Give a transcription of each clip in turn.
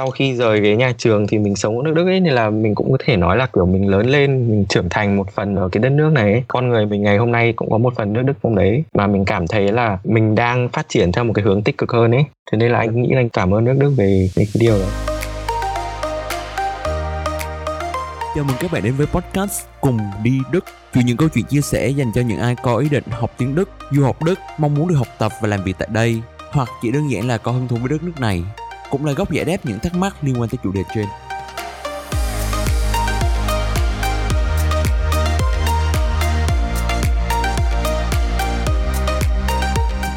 sau khi rời cái nhà trường thì mình sống ở nước Đức ấy nên là mình cũng có thể nói là kiểu mình lớn lên mình trưởng thành một phần ở cái đất nước này ấy. con người mình ngày hôm nay cũng có một phần nước Đức trong đấy mà mình cảm thấy là mình đang phát triển theo một cái hướng tích cực hơn ấy. Thế nên là anh nghĩ là anh cảm ơn nước Đức về, về cái điều đó Chào mừng các bạn đến với podcast Cùng đi Đức. Chuyện những câu chuyện chia sẻ dành cho những ai có ý định học tiếng Đức, du học Đức, mong muốn được học tập và làm việc tại đây hoặc chỉ đơn giản là có hứng thú với đất nước này cũng là góc giải đáp những thắc mắc liên quan tới chủ đề trên.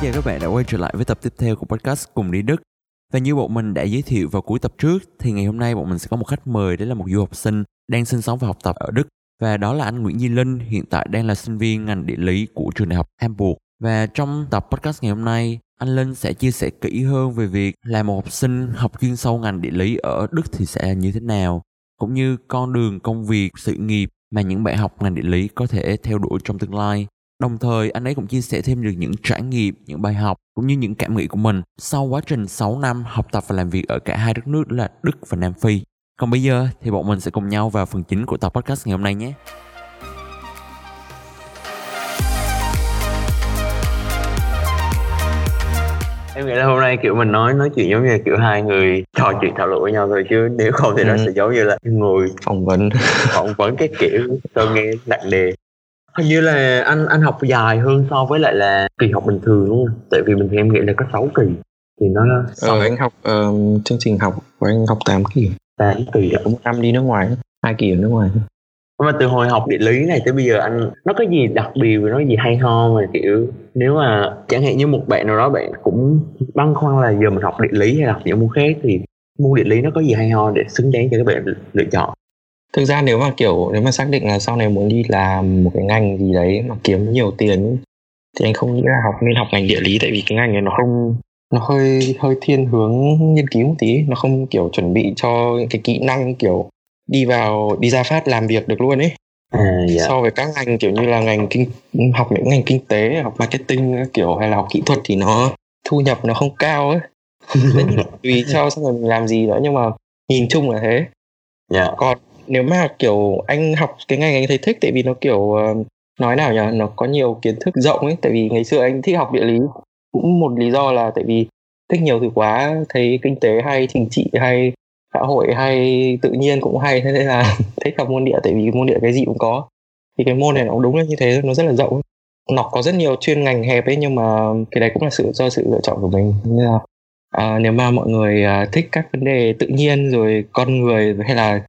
Xin chào các bạn đã quay trở lại với tập tiếp theo của podcast Cùng đi Đức. Và như bọn mình đã giới thiệu vào cuối tập trước, thì ngày hôm nay bọn mình sẽ có một khách mời đấy là một du học sinh đang sinh sống và học tập ở Đức và đó là anh Nguyễn Di Linh, hiện tại đang là sinh viên ngành địa lý của trường đại học Hamburg và trong tập podcast ngày hôm nay, anh Linh sẽ chia sẻ kỹ hơn về việc là một học sinh học chuyên sâu ngành địa lý ở Đức thì sẽ như thế nào, cũng như con đường công việc, sự nghiệp mà những bạn học ngành địa lý có thể theo đuổi trong tương lai. Đồng thời, anh ấy cũng chia sẻ thêm được những trải nghiệm, những bài học, cũng như những cảm nghĩ của mình sau quá trình 6 năm học tập và làm việc ở cả hai đất nước là Đức và Nam Phi. Còn bây giờ thì bọn mình sẽ cùng nhau vào phần chính của tập podcast ngày hôm nay nhé. Em nghĩ là hôm nay kiểu mình nói nói chuyện giống như kiểu hai người trò chuyện thảo luận với nhau thôi chứ nếu không thì ừ. nó sẽ giống như là ngồi phỏng vấn. phỏng vấn cái kiểu tôi nghe nặng đề hình như là anh anh học dài hơn so với lại là kỳ học bình thường luôn tại vì mình thì em nghĩ là có 6 kỳ thì nó ờ, anh học uh, chương trình học của anh học 8 kỳ. 8 kỳ một năm đi nước ngoài hai kỳ ở nước ngoài mà từ hồi học địa lý này tới bây giờ anh, nó có gì đặc biệt nó gì hay ho mà, kiểu, nếu mà chẳng hạn như một bạn nào đó bạn cũng băn khoăn là giờ mình học địa lý hay học những môn khác thì môn địa lý nó có gì hay ho để xứng đáng cho các bạn lựa chọn? Thực ra nếu mà, kiểu, nếu mà xác định là sau này muốn đi làm một cái ngành gì đấy mà kiếm nhiều tiền thì anh không nghĩ là học, nên học ngành địa lý tại vì cái ngành này nó không, nó hơi hơi thiên hướng nghiên cứu một tí nó không, kiểu, chuẩn bị cho cái kỹ năng, kiểu đi vào đi ra phát làm việc được luôn ấy à, dạ. so với các ngành kiểu như là ngành kinh học những ngành kinh tế học marketing kiểu hay là học kỹ thuật thì nó thu nhập nó không cao ấy tùy cho xong rồi mình làm gì nữa nhưng mà nhìn chung là thế yeah. còn nếu mà kiểu anh học cái ngành anh thấy thích tại vì nó kiểu nói nào nhỉ nó có nhiều kiến thức rộng ấy tại vì ngày xưa anh thích học địa lý cũng một lý do là tại vì thích nhiều thứ quá thấy kinh tế hay chính trị hay xã hội hay tự nhiên cũng hay thế nên là thích học môn địa tại vì môn địa cái gì cũng có. Thì cái môn này nó đúng là như thế nó rất là rộng. Nó có rất nhiều chuyên ngành hẹp ấy nhưng mà cái đấy cũng là sự do sự lựa chọn của mình. Nên là à, nếu mà mọi người à, thích các vấn đề tự nhiên rồi con người hay là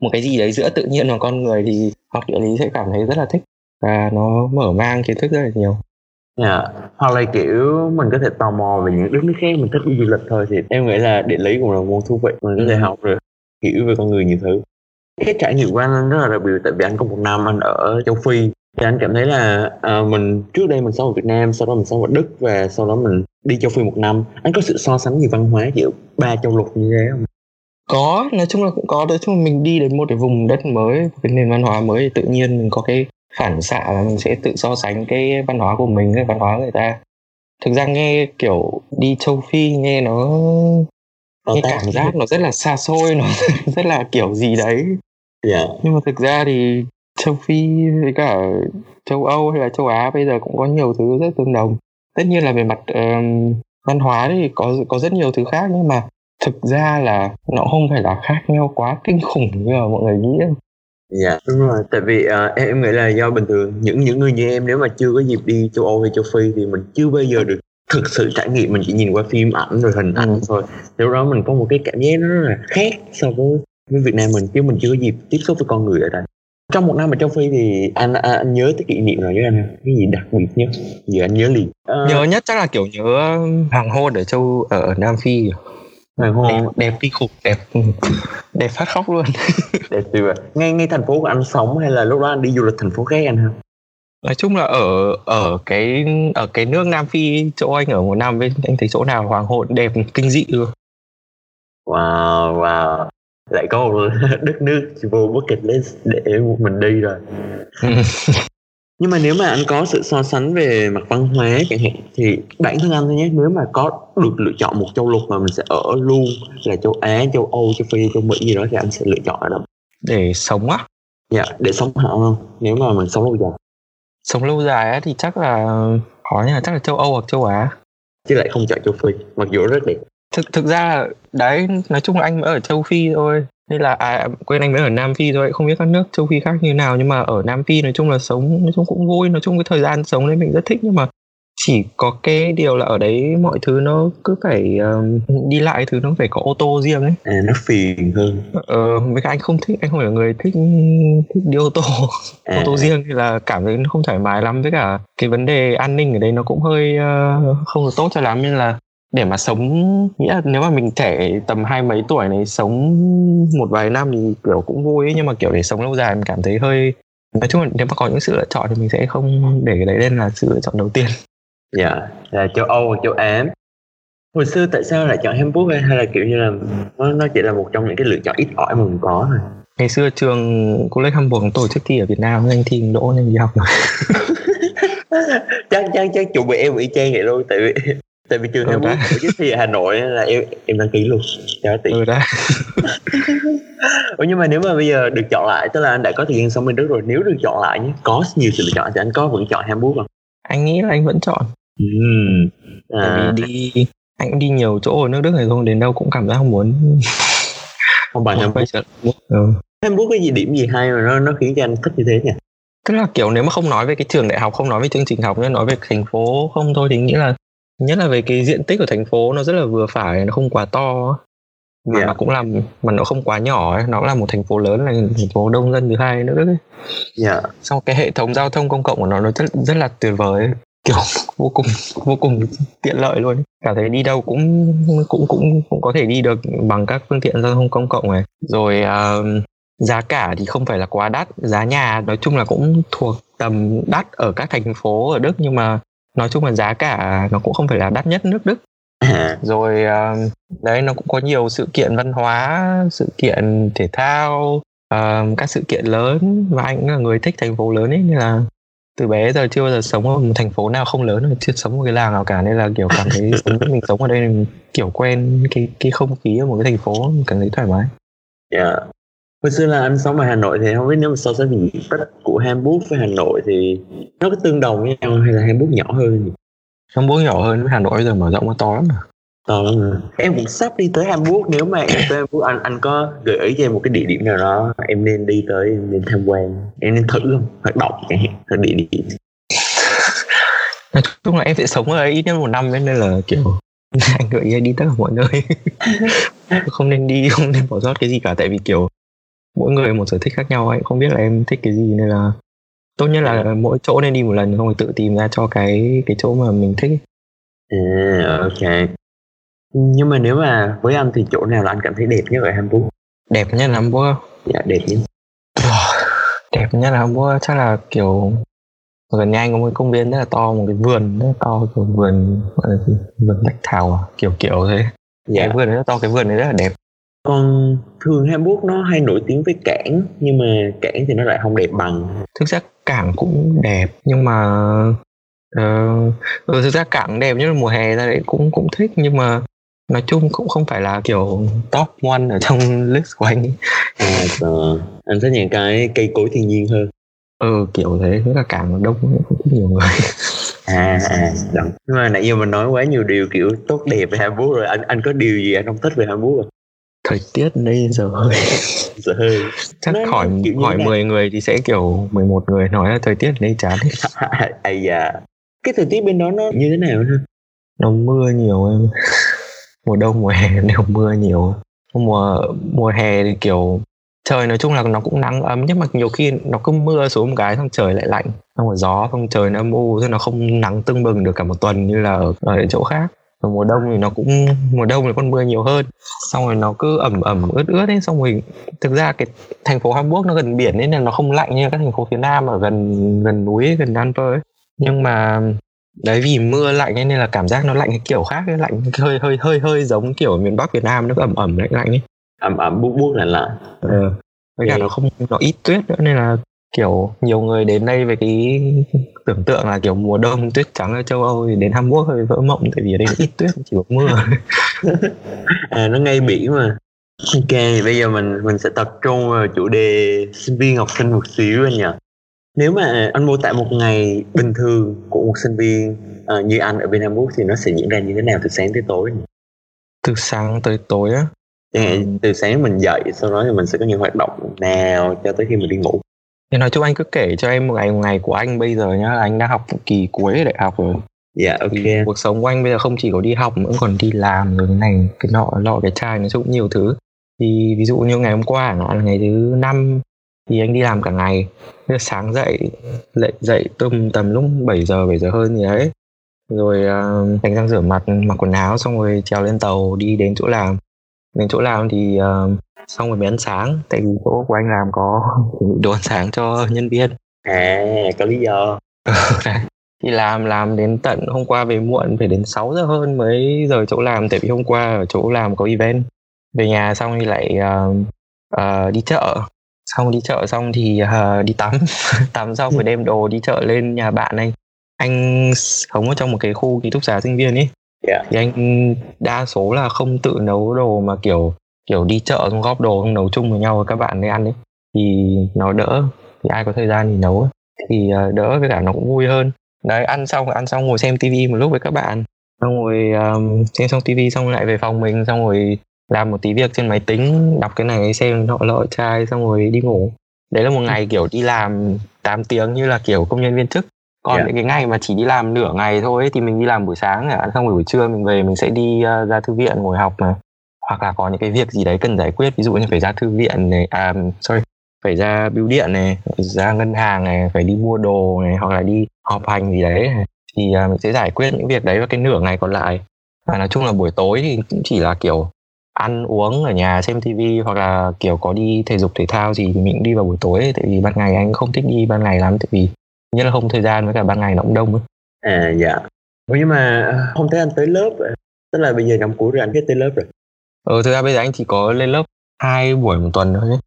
một cái gì đấy giữa tự nhiên và con người thì học địa lý sẽ cảm thấy rất là thích. Và nó mở mang kiến thức rất là nhiều. Yeah. Dạ. hoặc là kiểu mình có thể tò mò về những đất nước khác mình thích đi du lịch thôi thì em nghĩ là địa lý cũng là môn thú vị mình có thể ừ. học được hiểu về con người nhiều thứ cái trải nghiệm của anh rất là đặc biệt tại vì anh có một năm anh ở châu phi thì anh cảm thấy là à, mình trước đây mình sống ở Việt Nam sau đó mình sống ở Đức và sau đó mình đi châu Phi một năm anh có sự so sánh gì văn hóa giữa ba châu lục như thế không? Có, nói chung là cũng có. Nói chung là mình đi đến một cái vùng đất mới, cái nền văn hóa mới thì tự nhiên mình có cái phản xạ là mình sẽ tự so sánh cái văn hóa của mình với văn hóa người ta thực ra nghe kiểu đi châu phi nghe nó nghe cảm giác nó rất là xa xôi nó rất là kiểu gì đấy yeah. Dạ. nhưng mà thực ra thì châu phi với cả châu âu hay là châu á bây giờ cũng có nhiều thứ rất tương đồng tất nhiên là về mặt uh, văn hóa thì có có rất nhiều thứ khác nhưng mà thực ra là nó không phải là khác nhau quá kinh khủng như là mọi người nghĩ Dạ, đúng rồi. Tại vì, ờ, em em nghĩ là do bình thường những những người như em nếu mà chưa có dịp đi châu Âu hay châu Phi thì mình chưa bao giờ được thực sự trải nghiệm, mình chỉ nhìn qua phim ảnh rồi hình ảnh Ừm. thôi. Lúc đó mình có một cái cảm giác nó rất là khác so với với Việt Nam mình, chứ mình chưa có dịp tiếp xúc với con người ở đây. Trong một năm ở châu Phi thì anh anh, anh nhớ tới kỷ niệm nào với anh Cái gì đặc biệt nhất? Giờ anh nhớ liền. Ờ. Nhớ nhất chắc là, kiểu, nhớ hoàng hôn ở châu ở Nam Phi hoàng hôn đẹp, đẹp kinh khủng đẹp. Đẹp phát khóc luôn. Đẹp tuyệt vời. Ngay ngay thành phố của anh sống hay là lúc đó anh đi du lịch thành phố khác anh không nói chung là ở ở cái ở cái nước Nam Phi chỗ anh ở một năm bên anh thấy chỗ nào hoàng hôn đẹp kinh dị luôn. Wow wow. Lại có một đất nước vô bucket list để mình đi rồi nhưng mà nếu mà anh có sự so sánh về mặt văn hóa chẳng hạn thì bản thân anh thôi nhé nếu mà có được lựa chọn một châu lục mà mình sẽ ở luôn là châu Á châu Âu châu Phi châu Mỹ gì đó thì anh sẽ lựa chọn ở đâu? Để sống á? Dạ để sống hả không nếu mà mình sống lâu dài. Sống lâu dài á thì chắc là khó nha chắc là châu Âu hoặc châu Á. Chứ lại không chọn châu Phi mặc dù rất đẹp. Thực thực ra là đấy nói chung là anh mới ở châu Phi thôi nên là à quên anh mới ở Nam Phi thôi không biết các nước châu Phi khác như nào nhưng mà ở Nam Phi nói chung là sống nói chung cũng vui nói chung cái thời gian sống đấy mình rất thích nhưng mà chỉ có cái điều là ở đấy mọi thứ nó cứ phải um, đi lại thứ nó phải có ô tô riêng ấy. À nó phiền hơn. Ờ với cả anh không thích anh không phải là người thích thích đi ô tô. À. ô tô riêng thì là cảm thấy nó không thoải mái lắm với cả cái vấn đề an ninh ở đây nó cũng hơi uh, không được tốt cho lắm nên là để mà sống nghĩa là nếu mà mình trẻ tầm hai mấy tuổi này sống một vài năm thì kiểu cũng vui ấy, nhưng mà kiểu để sống lâu dài mình cảm thấy hơi nói chung là nếu mà có những sự lựa chọn thì mình sẽ không để cái đấy lên là sự lựa chọn đầu tiên. Dạ yeah, là châu âu hoặc châu á. Hồi xưa tại sao lại chọn Hamburg hay, hay là kiểu như là nó, nó chỉ là một trong những cái lựa chọn ít ỏi mà mình có thôi? Ngày xưa trường College Hamburg tổ chức thi ở Việt Nam anh thi đỗ nên đi học rồi. Chắc chắc chắc chuẩn bị em y chang vậy luôn tại vì tại vì trường ừ, Hamburg tổ chức thi ở Hà Nội là em em đăng ký luôn cho tiện ừ, đó. Ủa nhưng mà nếu mà bây giờ được chọn lại tức là anh đã có thời gian sống bên Đức rồi nếu được chọn lại nhé có nhiều sự lựa chọn thì anh có vẫn chọn Hamburg không anh nghĩ là anh vẫn chọn uhm. à. tại vì đi anh đi nhiều chỗ ở nước Đức này không đến đâu cũng cảm giác không muốn không bằng Hamburg ừ. Hamburg cái gì điểm gì hay mà nó nó khiến cho anh thích như thế nhỉ tức là kiểu nếu mà không nói về cái trường đại học không nói về chương trình học nhưng nói về thành phố không thôi thì nghĩ là nhất là về cái diện tích của thành phố nó rất là vừa phải nó không quá to mà yeah. nó cũng làm mà nó không quá nhỏ ấy. nó là một thành phố lớn là thành phố đông dân thứ hai nữa đấy yeah. sau cái hệ thống giao thông công cộng của nó nó rất rất là tuyệt vời kiểu vô cùng vô cùng tiện lợi luôn cảm thấy đi đâu cũng cũng cũng cũng có thể đi được bằng các phương tiện giao thông công cộng này rồi uh, giá cả thì không phải là quá đắt giá nhà nói chung là cũng thuộc tầm đắt ở các thành phố ở đức nhưng mà nói chung là giá cả nó cũng không phải là đắt nhất nước đức à. rồi uh, đấy nó cũng có nhiều sự kiện văn hóa sự kiện thể thao uh, các sự kiện lớn và anh cũng là người thích thành phố lớn ấy nên là từ bé giờ chưa bao giờ sống ở một thành phố nào không lớn chưa sống một cái làng nào cả nên là kiểu cảm thấy sống mình sống ở đây kiểu quen cái cái không khí ở một cái thành phố cảm thấy thoải mái. Dạ. Yeah. Hồi xưa là anh sống ở Hà Nội thì không biết nếu mà so sánh diện tích của Hamburg với Hà Nội thì nó có tương đồng với nhau hay là Hamburg nhỏ hơn? Hamburg nhỏ hơn với Hà Nội giờ mở rộng nó to lắm mà. To lắm mà. Em cũng sắp đi tới Hamburg nếu mà em tới Hamburg anh anh có gợi ý cho em một cái địa điểm nào đó em nên đi tới em nên tham quan em nên thử không hoạt động chẳng hạn địa điểm nói chung là em sẽ sống ở ít nhất một năm nên là kiểu anh gợi ý đi tất cả mọi nơi không nên đi không nên bỏ sót cái gì cả tại vì kiểu mỗi người một sở thích khác nhau anh không biết là em thích cái gì nên là tốt nhất là mỗi chỗ nên đi một lần không phải tự tìm ra cho cái cái chỗ mà mình thích. À ok. Nhưng mà nếu mà với anh thì chỗ nào là anh cảm thấy đẹp nhất ở Hamburg đẹp nhất là Hamburg dạ đẹp nhất. Đẹp nhất là Hamburg chắc là kiểu gần nhà anh có một công viên rất là to một cái vườn rất là to kiểu vườn gọi là vườn bách thảo à? kiểu kiểu thế. Dạ. cái vườn rất là to cái vườn đấy rất là đẹp còn thường Hamburg nó hay nổi tiếng với cảng nhưng mà cảng thì nó lại không đẹp bằng. Thực ra cảng cũng đẹp nhưng mà uh, thực ra cảng đẹp nhưng mà mùa hè ra đấy cũng cũng thích nhưng mà nói chung cũng không phải là kiểu top one ở trong list của anh ấy. à ờ, anh thích những cái cây cối thiên nhiên hơn. Ừ kiểu thế với là cảng đông cũng nhiều người. À à đúng. Nhưng mà nãy giờ mình nói quá nhiều điều kiểu tốt đẹp về Hamburg rồi anh anh có điều gì anh không thích về Hamburg không thời tiết đây giờ hơi giờ hơi chắc nó hỏi hỏi 10 người thì sẽ kiểu 11 người nói là thời tiết đây chán ây da. Cái thời tiết bên đó nó như thế nào ha? Nó mưa nhiều em. Mùa đông mùa hè đều mưa nhiều. Mùa mùa hè thì kiểu trời nói chung là nó cũng nắng ấm nhưng mà nhiều khi nó cứ mưa xuống một cái xong trời lại lạnh. Xong rồi gió xong trời nó u rồi nó không nắng tưng bừng được cả một tuần như là ở, ở chỗ khác rồi mùa đông thì nó cũng mùa đông thì con mưa nhiều hơn. Xong rồi nó cứ ẩm ẩm ướt ướt ấy. Xong rồi thực ra cái thành phố Hamburg nó gần biển nên là nó không lạnh như các thành phố phía Nam ở gần gần núi gần Alper ấy. Nhưng mà đấy vì mưa lạnh ấy, nên là cảm giác nó lạnh cái kiểu khác ấy, lạnh hơi hơi hơi hơi giống kiểu miền Bắc Việt Nam nó ẩm ẩm lạnh lạnh ấy. Ẩm ẩm bút bút là lạnh. Ờ. Với cả nó không nó ít tuyết nữa nên là kiểu nhiều người đến đây với cái tưởng tượng là kiểu mùa đông tuyết trắng ở châu Âu thì đến Hamburg hơi vỡ mộng tại vì ở đây ít tuyết chỉ có mưa. À nó ngay biển mà. Ok thì bây giờ mình mình sẽ tập trung vào chủ đề sinh viên học sinh một xíu anh nhỉ. Nếu mà anh mô tả một ngày bình thường của một sinh viên uh, như anh ở bên Hamburg thì nó sẽ diễn ra như thế nào từ sáng tới tối? Từ sáng tới tối á? Chẳng hạn từ sáng mình dậy sau đó thì mình sẽ có những hoạt động nào cho tới khi mình đi ngủ thì nói chung anh cứ kể cho em một ngày một ngày của anh bây giờ nhá anh đang học kỳ cuối đại học rồi. Dạ ok. Thì cuộc sống của anh bây giờ không chỉ có đi học nữa còn đi làm rồi cái này cái nọ lọ cái chai nói chung nhiều thứ. Thì ví dụ như ngày hôm qua là ngày thứ năm thì anh đi làm cả ngày. Giờ sáng dậy dậy dậy tầm tầm lúc 7 giờ 7 giờ hơn gì đấy. Rồi uh, đánh răng rửa mặt mặc quần áo xong rồi trèo lên tàu đi đến chỗ làm. Đến chỗ làm thì uh, xong rồi mới ăn sáng. Tại vì chỗ của anh làm có đồ ăn sáng cho nhân viên. À có lý do. Thì làm làm đến tận hôm qua về muộn phải đến 6 giờ hơn mới rời chỗ làm. Tại vì hôm qua ở chỗ làm có event. Về nhà xong thì lại uh, uh, đi chợ. Xong đi chợ xong thì uh, đi tắm. Tắm xong rồi đem đồ đi chợ lên nhà bạn anh. Anh sống ở trong một cái khu ký túc xá sinh viên ấy. Yeah. thì anh đa số là không tự nấu đồ mà kiểu kiểu đi chợ xong góp đồ nấu chung với nhau với các bạn để ăn ấy thì nó đỡ thì ai có thời gian thì nấu. Ấy. thì uh, đỡ với cả nó cũng vui hơn. Đấy ăn xong ăn xong ngồi xem tivi một lúc với các bạn. Xong rồi um, xem xong tivi xong lại về phòng mình xong rồi làm một tí việc trên máy tính đọc cái này xem nọ lọ trai xong rồi đi ngủ. Đấy là một ngày kiểu đi làm 8 tiếng như là kiểu công nhân viên chức. Còn yeah. những cái ngày mà chỉ đi làm nửa ngày thôi ấy, thì mình đi làm buổi sáng ăn xong rồi buổi trưa mình về mình sẽ đi uh, ra thư viện ngồi học này hoặc là có những cái việc gì đấy cần giải quyết. Ví dụ như phải ra thư viện này à sorry phải ra bưu điện này ra ngân hàng này phải đi mua đồ này hoặc là đi họp hành gì đấy. Thì uh, mình sẽ giải quyết những việc đấy và cái nửa ngày còn lại. Và nói chung là buổi tối thì cũng chỉ là kiểu ăn uống ở nhà xem tivi hoặc là kiểu có đi thể dục thể thao gì thì mình cũng đi vào buổi tối. Tại vì ban ngày anh không thích đi ban ngày lắm tại vì nhất là không thời gian với cả ban ngày nó cũng đông ấy. À dạ. Nhưng mà à, không thấy anh tới lớp tức là bây giờ năm cuối rồi anh biết tới lớp rồi ừ thực ra bây giờ anh chỉ có lên lớp hai buổi một tuần thôi ấy.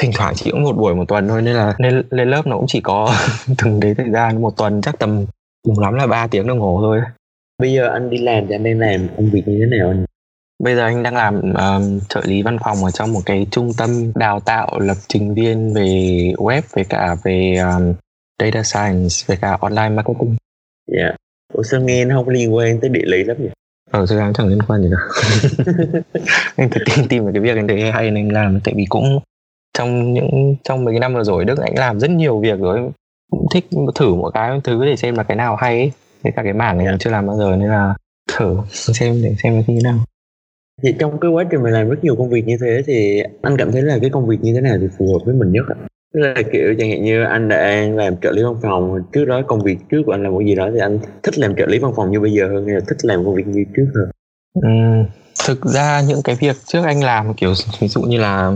thỉnh thoảng chỉ có một buổi một tuần thôi nên là lên lên lớp nó cũng chỉ có từng đấy thời gian một tuần chắc tầm cùng lắm là 3 tiếng đồng hồ thôi bây giờ anh đi làm thì anh đang làm công việc như thế nào anh bây giờ anh đang làm um, trợ lý văn phòng ở trong một cái trung tâm đào tạo lập trình viên về web với cả về um, data science với cả online marketing. Dạ. Yeah. Ủa sao nghe nó không liên quan tới địa lý lắm vậy? Ờ, thực ra chẳng liên quan gì cả. anh thực tìm tìm cái việc anh thấy hay nên làm tại vì cũng trong những trong mấy cái năm vừa rồi Đức anh làm rất nhiều việc rồi cũng thích thử một cái thứ để xem là cái nào hay ấy. Với cả cái mảng này yeah. mình chưa làm bao giờ nên là thử xem để xem như thế nào thì trong cái quá trình mình làm rất nhiều công việc như thế thì anh cảm thấy là cái công việc như thế nào thì phù hợp với mình nhất ạ tức là kiểu chẳng hạn như anh đã làm trợ lý văn phòng trước đó công việc trước của anh làm cái gì đó thì anh thích làm trợ lý văn phòng như bây giờ hơn hay là thích làm công việc như trước hơn? Uhm, thực ra những cái việc trước anh làm kiểu ví dụ như là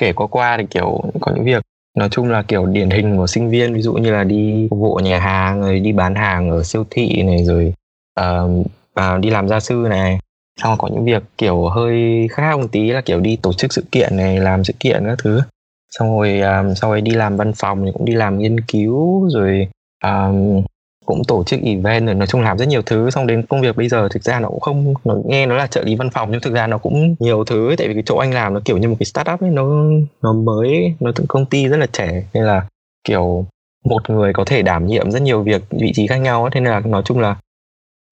kể qua qua thì kiểu có những việc nói chung là kiểu điển hình của sinh viên ví dụ như là đi phục vụ nhà hàng rồi đi bán hàng ở siêu thị này rồi uh, uh, đi làm gia sư này. Xong rồi có những việc kiểu hơi khác một tí là kiểu đi tổ chức sự kiện này làm sự kiện các thứ xong rồi um, sau ấy đi làm văn phòng thì cũng đi làm nghiên cứu rồi um, cũng tổ chức event rồi nói chung làm rất nhiều thứ. Xong đến công việc bây giờ thực ra nó cũng không nó nghe nó là trợ lý văn phòng nhưng thực ra nó cũng nhiều thứ. Ấy, tại vì cái chỗ anh làm nó kiểu như một cái startup ấy nó nó mới nó công ty rất là trẻ. Nên là kiểu một người có thể đảm nhiệm rất nhiều việc vị trí khác nhau ấy. thế nên là nói chung là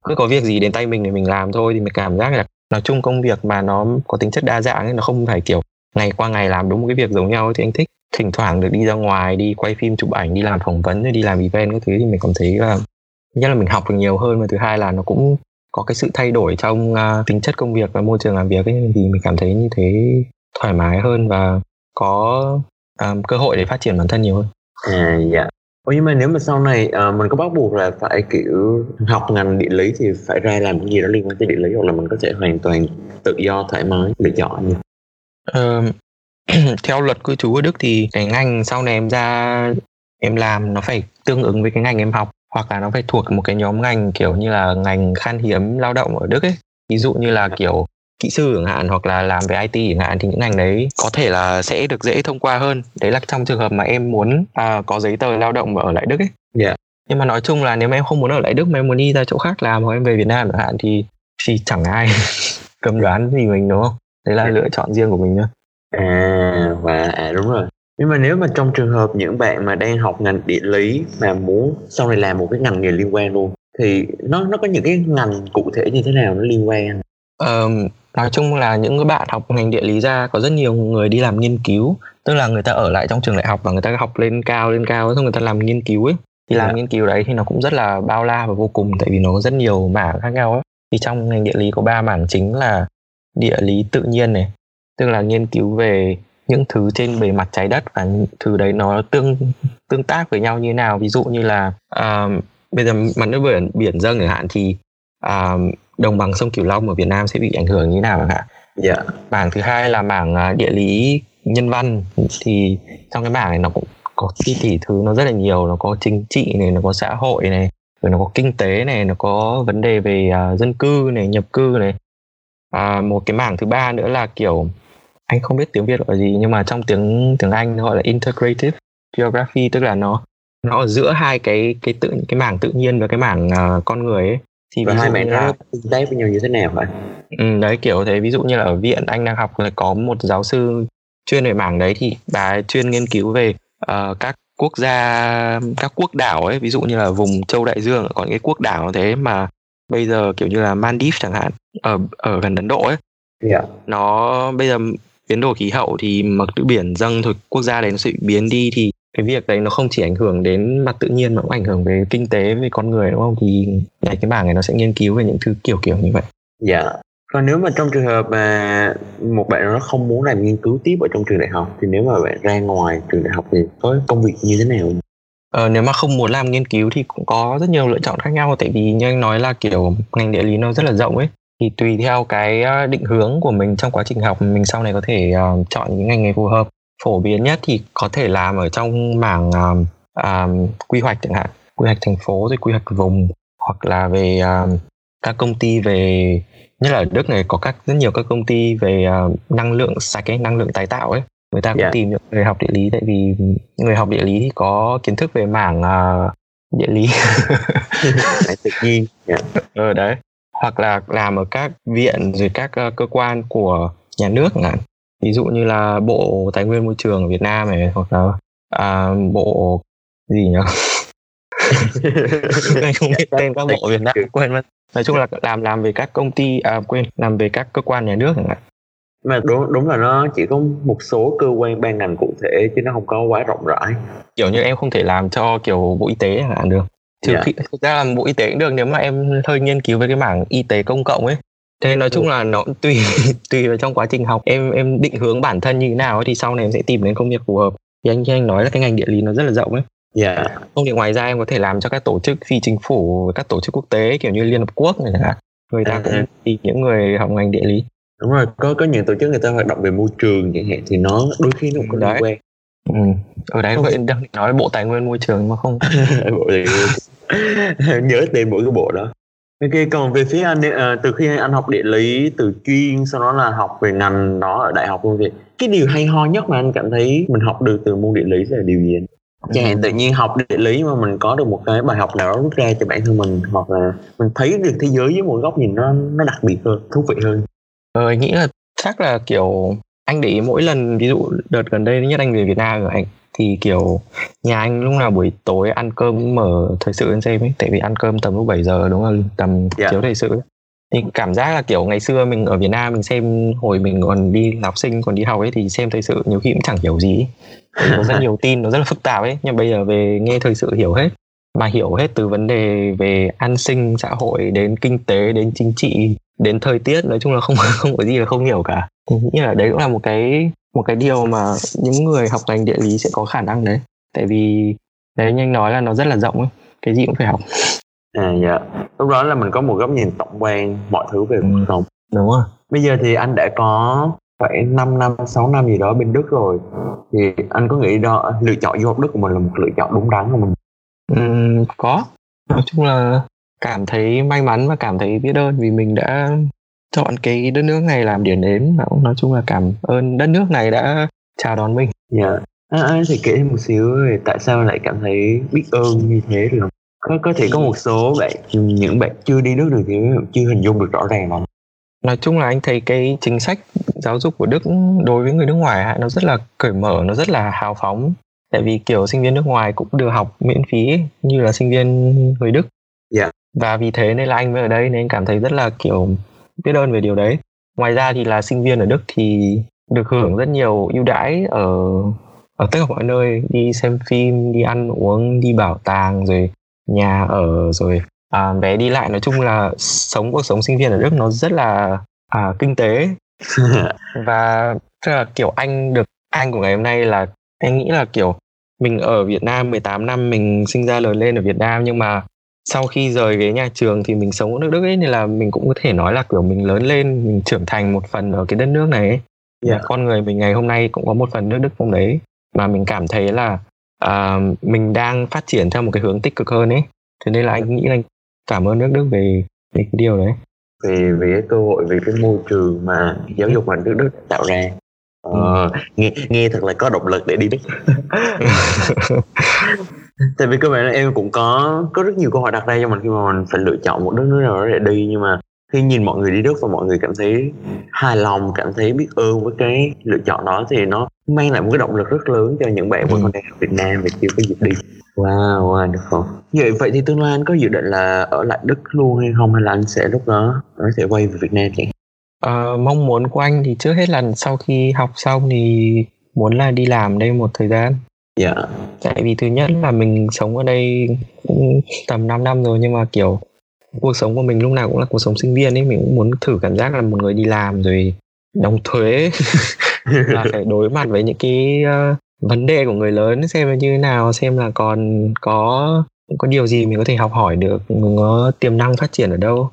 cứ có việc gì đến tay mình thì mình làm thôi. Thì mình cảm giác là nói chung công việc mà nó có tính chất đa dạng ấy nó không phải kiểu ngày qua ngày làm đúng một cái việc giống nhau thì anh thích thỉnh thoảng được đi ra ngoài đi quay phim chụp ảnh đi làm phỏng vấn đi làm event các thứ thì mình cảm thấy là nhất là mình học được nhiều hơn và thứ hai là nó cũng có cái sự thay đổi trong uh, tính chất công việc và môi trường làm việc ấy thì mình cảm thấy như thế thoải mái hơn và có um, cơ hội để phát triển bản thân nhiều hơn. À dạ. Ủa nhưng mà nếu mà sau này uh, mình có bắt buộc là phải kiểu học ngành địa lý thì phải ra làm cái gì đó liên quan tới địa lý hoặc là mình có thể hoàn toàn tự do thoải mái lựa chọn như theo luật cư trú ở Đức thì cái ngành sau này em ra em làm nó phải tương ứng với cái ngành em học hoặc là nó phải thuộc một cái nhóm ngành kiểu như là ngành khan hiếm lao động ở Đức ấy. Ví dụ như là kiểu kỹ sư chẳng hạn hoặc là làm về IT chẳng hạn thì những ngành đấy có thể là sẽ được dễ thông qua hơn. Đấy là trong trường hợp mà em muốn à, có giấy tờ lao động và ở lại Đức ấy. Dạ. nhưng mà nói chung là nếu mà em không muốn ở lại Đức mà em muốn đi ra chỗ khác làm hoặc em về Việt Nam chẳng hạn thì thì chẳng ai cấm đoán gì mình đúng không đấy là Dạ. lựa chọn riêng của mình nữa À và à đúng rồi. Nhưng mà nếu mà trong trường hợp những bạn mà đang học ngành địa lý mà muốn sau này làm một cái ngành nghề liên quan luôn thì nó nó có những cái ngành cụ thể như thế nào nó liên quan? Ờ, nói chung là những cái bạn học ngành địa lý ra có rất nhiều người đi làm nghiên cứu tức là người ta ở lại trong trường đại học và người ta học lên cao lên cao xong người ta làm nghiên cứu ấy thì làm Dạ. nghiên cứu đấy thì nó cũng rất là bao la và vô cùng tại vì nó có rất nhiều mảng khác nhau ấy thì trong ngành địa lý có ba mảng chính là địa lý tự nhiên này. Tức là nghiên cứu về những thứ trên bề mặt trái đất và những thứ đấy nó tương tương tác với nhau như nào. Ví dụ như là à, bây giờ mặt nước biển biển dâng chẳng hạn thì à, đồng bằng sông Cửu Long ở Việt Nam sẽ bị ảnh hưởng như thế nào chẳng hạn Dạ. mảng thứ hai là mảng à, địa lý nhân văn. Thì trong cái mảng này nó cũng có tỷ tỷ thứ nó rất là nhiều. Nó có chính trị này nó có xã hội này rồi nó có kinh tế này nó có vấn đề về à, dân cư này nhập cư này à, một cái mảng thứ ba nữa là kiểu anh không biết tiếng việt gọi gì nhưng mà trong tiếng tiếng anh nó gọi là integrative geography tức là nó nó ở giữa hai cái cái tự cái mảng tự nhiên và cái mảng à, con người ấy. Thì Và hai đó là tương tác với nhau như thế nào vậy? Ừ, đấy kiểu thế. Ví dụ như là ở viện anh đang học là có một giáo sư chuyên về mảng đấy thì bà ấy chuyên nghiên cứu về ờ, các quốc gia các quốc đảo ấy. Ví dụ như là vùng châu đại dương có những cái quốc đảo thế mà bây giờ kiểu như là Maldives chẳng hạn ở ở gần Ấn Độ ấy Dạ. nó bây giờ biến đổi khí hậu thì mực biển dâng thôi quốc gia đấy nó sẽ biến đi thì cái việc đấy nó không chỉ ảnh hưởng đến mặt tự nhiên mà cũng ảnh hưởng về kinh tế về con người đúng không thì đấy, cái mảng này nó sẽ nghiên cứu về những thứ kiểu kiểu như vậy Dạ. Còn nếu mà trong trường hợp mà một bạn nó không muốn làm nghiên cứu tiếp ở trong trường đại học thì nếu mà bạn ra ngoài trường đại học thì có công việc như thế nào? Ờ, nếu mà không muốn làm nghiên cứu thì cũng có rất nhiều lựa chọn khác nhau tại vì như anh nói là kiểu ngành địa lý nó rất là rộng ấy. Thì tùy theo cái ờ, định hướng của mình trong quá trình học mình sau này có thể uh, chọn những ngành nghề phù hợp. Phổ biến nhất thì có thể làm ở trong mảng ờ, ờ, quy hoạch chẳng hạn quy hoạch thành phố rồi quy hoạch vùng hoặc là về ờ, các công ty về nhất là ở Đức này có các rất nhiều các công ty về uh, năng lượng sạch ấy năng lượng tái tạo ấy người ta cũng Dạ. tìm những người học địa lý tại vì người học địa lý thì có kiến thức về mảng ờ, địa lý tự nhiên. Dạ. ờ đấy hoặc là làm ở các viện rồi các ờ, cơ quan của nhà nước chẳng hạn ví dụ như là bộ tài nguyên môi trường ở Việt Nam này hoặc là à, bộ gì nhỉ anh không biết tên các bộ Việt Nam quên mất nói chung là làm làm về các công ty à quên làm về các cơ quan nhà nước chẳng hạn mà đúng đúng là nó chỉ có một số cơ quan ban ngành cụ thể chứ nó không có quá rộng rãi. Kiểu như em không thể làm cho kiểu bộ y tế chẳng hạn được. Trừ Dạ. khi thực ra làm bộ y tế cũng được nếu mà em hơi nghiên cứu về cái mảng y tế công cộng ấy. Thế nói chung là nó tùy tùy vào trong quá trình học. Em em định hướng bản thân như thế nào ấy, thì sau này em sẽ tìm đến công việc phù hợp. Thì anh anh nói là cái ngành địa lý nó rất là rộng ấy. Dạ. Không thì ngoài ra em có thể làm cho các tổ chức phi chính phủ các tổ chức quốc tế kiểu như liên hợp quốc này chẳng hạn. Người ta À, cũng à. tìm những người học ngành địa lý đúng rồi có có những tổ chức người ta hoạt động về môi trường chẳng hạn thì nó đôi khi nó cũng có quan. Ừ. ở đấy vậy đang nói bộ tài nguyên môi trường mà không? Bộ này nhớ tên mỗi cái bộ đó. Ok còn về phía anh ờ, từ khi anh học địa lý từ chuyên sau đó là học về ngành đó ở đại học luôn thì cái điều hay ho nhất mà anh cảm thấy mình học được từ môn địa lý là điều gì anh? Chẳng hạn tự nhiên học địa lý mà mình có được một cái bài học nào đó rút ra cho bản thân mình hoặc là mình thấy được thế giới với một góc nhìn nó nó đặc biệt hơn thú vị hơn Ờ, anh nghĩ là chắc là kiểu anh để ý mỗi lần ví dụ đợt gần đây nhất anh về Việt Nam rồi anh thì kiểu nhà anh lúc nào buổi tối ăn cơm mở thời sự lên xem ấy tại vì ăn cơm tầm lúc 7 giờ đúng không tầm Dạ. chiếu thời sự ấy. thì cảm giác là kiểu ngày xưa mình ở Việt Nam mình xem hồi mình còn đi học sinh còn đi học ấy thì xem thời sự nhiều khi cũng chẳng hiểu gì ấy. Có rất nhiều tin nó rất là phức tạp ấy nhưng bây giờ về nghe thời sự hiểu hết mà hiểu hết từ vấn đề về an sinh xã hội đến kinh tế đến chính trị đến thời tiết nói chung là không không có gì là không hiểu cả. Thì nghĩ là đấy cũng là một cái một cái điều mà những người học ngành địa lý sẽ có khả năng đấy. Tại vì đấy như anh nói là nó rất là rộng ấy cái gì cũng phải học. À dạ. Lúc đó là mình có một góc nhìn tổng quan mọi thứ về cuộc Ừ. sống. Đúng không Bây giờ thì anh đã có khoảng 5 năm, 6 năm gì đó bên Đức rồi. Thì anh có nghĩ đó lựa chọn du học Đức của mình là một lựa chọn đúng đắn của mình Có. Nói chung là cảm thấy may mắn và cảm thấy biết ơn vì mình đã chọn cái đất nước này làm điểm đến. Và cũng nói chung là cảm ơn đất nước này đã chào đón mình. Dạ. Yeah. à, anh thể kể thêm một xíu về tại sao lại cảm thấy biết ơn như thế được không? Có có thể có một số bạn những bạn chưa đi nước được thì chưa hình dung được rõ ràng lắm nói chung là anh thấy cái chính sách giáo dục của Đức đối với người nước ngoài nó rất là cởi mở nó rất là hào phóng tại vì kiểu sinh viên nước ngoài cũng được học miễn phí như là sinh viên người Đức yeah. Dạ. và vì thế nên là anh mới ở đây nên cảm thấy rất là kiểu biết ơn về điều đấy ngoài ra thì là sinh viên ở Đức thì được hưởng rất nhiều ưu đãi ở ở tất cả mọi nơi đi xem phim đi ăn uống đi bảo tàng rồi nhà ở rồi à, vé đi lại nói chung là sống cuộc sống sinh viên ở Đức nó rất là à, kinh tế và tức là kiểu anh được anh của ngày hôm nay là anh nghĩ là kiểu mình ở Việt Nam 18 năm mình sinh ra lớn lên ở Việt Nam nhưng mà sau khi rời cái nhà trường thì mình sống ở nước Đức ấy nên là mình cũng có thể nói là kiểu mình lớn lên mình trưởng thành một phần ở cái đất nước này ấy. Yeah. Dạ. con người mình ngày hôm nay cũng có một phần nước Đức trong đấy mà mình cảm thấy là uh, mình đang phát triển theo một cái hướng tích cực hơn ấy thế nên là anh nghĩ là anh cảm ơn nước Đức về, về cái điều đấy về về cái cơ hội về cái môi trường mà giáo dục mà nước Đức tạo ra ờ, ừ. nghe nghe thật là có động lực để đi Đức. Tại vì bản là em cũng có có rất nhiều câu hỏi đặt ra cho mình khi mà mình phải lựa chọn một đất nước nào đó để đi. Nhưng mà khi nhìn mọi người đi Đức và mọi người cảm thấy hài lòng cảm thấy biết ơn với cái lựa chọn đó thì nó mang lại một cái động lực rất lớn cho những bạn vẫn còn đang ở Việt Nam và chưa có dịp đi. Wow, wow được không vậy vậy thì tương lai anh có dự định là ở lại Đức luôn hay không? Hay là anh sẽ lúc đó anh sẽ quay về Việt Nam chẳng Uh, mong muốn của anh thì trước hết là sau khi học xong thì muốn là đi làm đây một thời gian. Dạ. Yeah. tại vì thứ nhất là mình sống ở đây cũng tầm 5 năm rồi nhưng mà kiểu cuộc sống của mình lúc nào cũng là cuộc sống sinh viên ấy. Mình cũng muốn thử cảm giác là một người đi làm rồi đóng thuế là phải đối mặt với những cái uh, vấn đề của người lớn xem là như thế nào xem là còn có có điều gì mình có thể học hỏi được mình có tiềm năng phát triển ở đâu.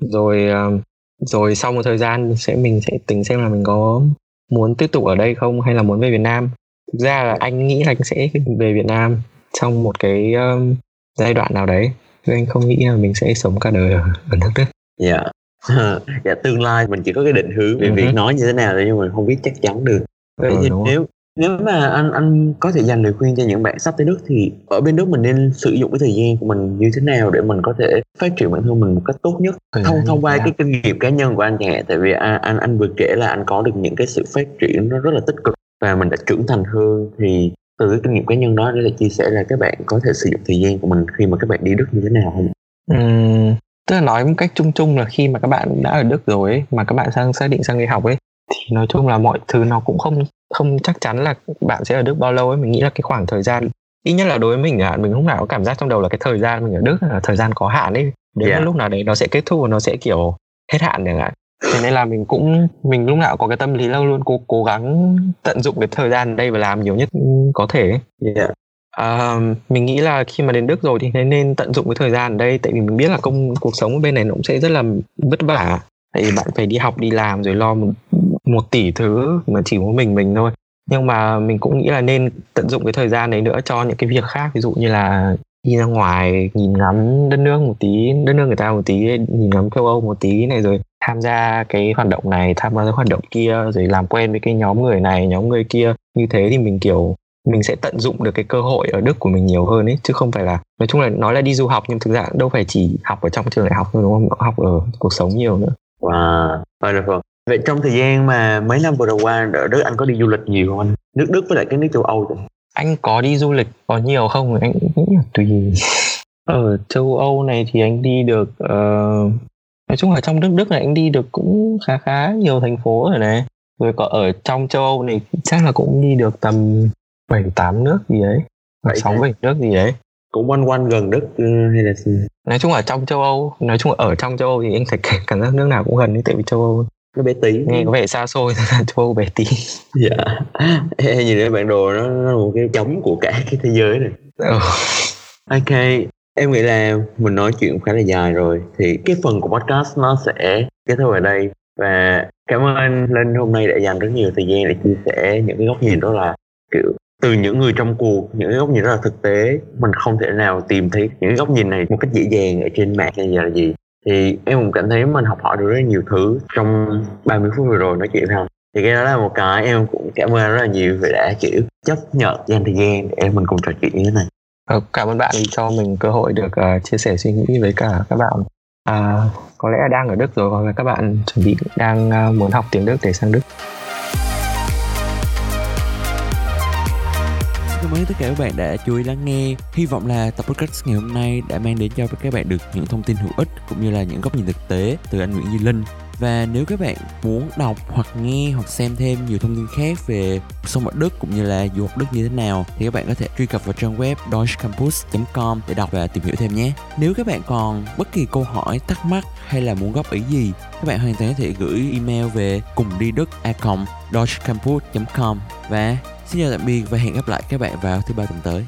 Rồi uh, rồi sau một thời gian sẽ mình sẽ tính xem là mình có muốn tiếp tục ở đây không hay là muốn về Việt Nam. Thực ra là anh nghĩ là anh sẽ về Việt Nam trong một cái um, giai đoạn nào đấy. Nên anh không nghĩ là mình sẽ sống cả đời ở, ở nước Đức. Dạ. Dạ tương lai mình chỉ có cái định hướng về uh-huh. việc nói như thế nào thôi nhưng mình không biết chắc chắn được. Vậy ừ, thì nếu nếu mà anh anh có thể dành lời khuyên cho những bạn sắp tới Đức thì ở bên Đức mình nên sử dụng cái thời gian của mình như thế nào để mình có thể phát triển bản thân mình một cách tốt nhất thông thông qua cái kinh nghiệm cá nhân của anh hạn tại vì anh anh anh vừa kể là anh có được những cái sự phát triển nó rất là tích cực và mình đã trưởng thành hơn thì từ cái kinh nghiệm cá nhân đó để là chia sẻ là các bạn có thể sử dụng thời gian của mình khi mà các bạn đi Đức như thế nào không? Uhm, tức là nói một cách chung chung là khi mà các bạn đã ở Đức rồi ấy, mà các bạn sang xác định sang đi học ấy thì nói chung là mọi thứ nó cũng không không chắc chắn là bạn sẽ ở Đức bao lâu ấy. Mình nghĩ là cái khoảng thời gian ít nhất là đối với mình là mình lúc nào có cảm giác trong đầu là cái thời gian mình ở Đức là thời gian có hạn ấy. Đến yeah. lúc nào đấy nó sẽ kết thúc và nó sẽ kiểu hết hạn chẳng hạn. Thế nên là mình cũng mình lúc nào có cái tâm lý là luôn cố cố gắng tận dụng cái thời gian ở đây và làm nhiều nhất có thể yeah. À, mình nghĩ là khi mà đến Đức rồi thì nên tận dụng cái thời gian ở đây. Tại vì mình biết là công cuộc sống ở bên này nó cũng sẽ rất là vất vả. Tại vì bạn phải đi học đi làm rồi lo một, một tỷ thứ mà chỉ có mình mình thôi. Nhưng mà mình cũng nghĩ là nên tận dụng cái thời gian đấy nữa cho những cái việc khác. Ví dụ như là đi ra ngoài nhìn ngắm đất nước một tí đất nước người ta một tí nhìn ngắm châu âu một tí này rồi tham gia cái hoạt động này tham gia cái hoạt động kia rồi làm quen với cái nhóm người này nhóm người kia. Như thế thì mình kiểu mình sẽ tận dụng được cái cơ hội ở Đức của mình nhiều hơn ấy chứ không phải là nói chung là nói là đi du học nhưng thực ra đâu phải chỉ học ở trong trường đại học thôi đúng không? Học ở cuộc sống nhiều nữa. Wow, wonderful. Vậy trong thời gian mà mấy năm vừa rồi qua ở Đức anh có đi du lịch nhiều không anh? Nước Đức với lại cái nước châu Âu thì? Anh có đi du lịch có nhiều không? Anh nghĩ là tùy. Ở châu Âu này thì anh đi được uh, nói chung là trong nước Đức này anh đi được cũng khá khá nhiều thành phố rồi này. Rồi có ở trong châu Âu này chắc là cũng đi được tầm 7 8 nước gì đấy. 6 7 nước gì đấy cũng quanh quanh gần đất ừ, hay là gì nói chung ở trong châu âu nói chung ở trong châu âu thì anh thấy cảm giác nước nào cũng gần tại vì châu âu nó bé tí. Nghe có vẻ xa xôi âu bé tí. Dạ. Hay nhìn cái bản đồ nó, nó là một cái chống của cả cái thế giới này. Ừ. ok em nghĩ là mình nói chuyện khá là dài rồi. Thì cái phần của podcast nó sẽ kết thúc ở đây. Và cảm ơn anh Linh hôm nay đã dành rất nhiều thời gian để chia sẻ những cái góc nhìn đó là kiểu từ những người trong cuộc những góc nhìn rất là thực tế. Mình không thể nào tìm thấy những góc nhìn này một cách dễ dàng ở trên mạng hay là gì thì em cũng cảm thấy mình học hỏi được rất nhiều thứ trong 30 phút vừa rồi nói chuyện không? Thì cái đó là một cái em cũng cảm ơn rất là nhiều vì đã kiểu chấp nhận dành thời gian để em mình cùng trò chuyện như thế này. Ờ, cảm ơn bạn cho mình cơ hội được uh, chia sẻ suy nghĩ với cả các bạn. À, có lẽ đang ở Đức rồi hoặc là các bạn chuẩn bị đang uh, muốn học tiếng Đức để sang Đức. Cảm ơn tất cả các bạn đã chú ý lắng nghe. Hy vọng là tập podcast ngày hôm nay đã mang đến cho các bạn được những thông tin hữu ích cũng như là những góc nhìn thực tế từ anh Nguyễn Duy Linh. Và nếu các bạn muốn đọc hoặc nghe hoặc xem thêm nhiều thông tin khác về sông ở Đức cũng như là du học Đức như thế nào thì các bạn có thể truy cập vào trang web deutschcampus.com để đọc và tìm hiểu thêm nhé. Nếu các bạn còn bất kỳ câu hỏi, thắc mắc hay là muốn góp ý gì, các bạn hoàn toàn có thể gửi email về cùng đi đức a deutschcampus.com và Xin chào tạm biệt và hẹn gặp lại các bạn vào thứ ba tuần tới.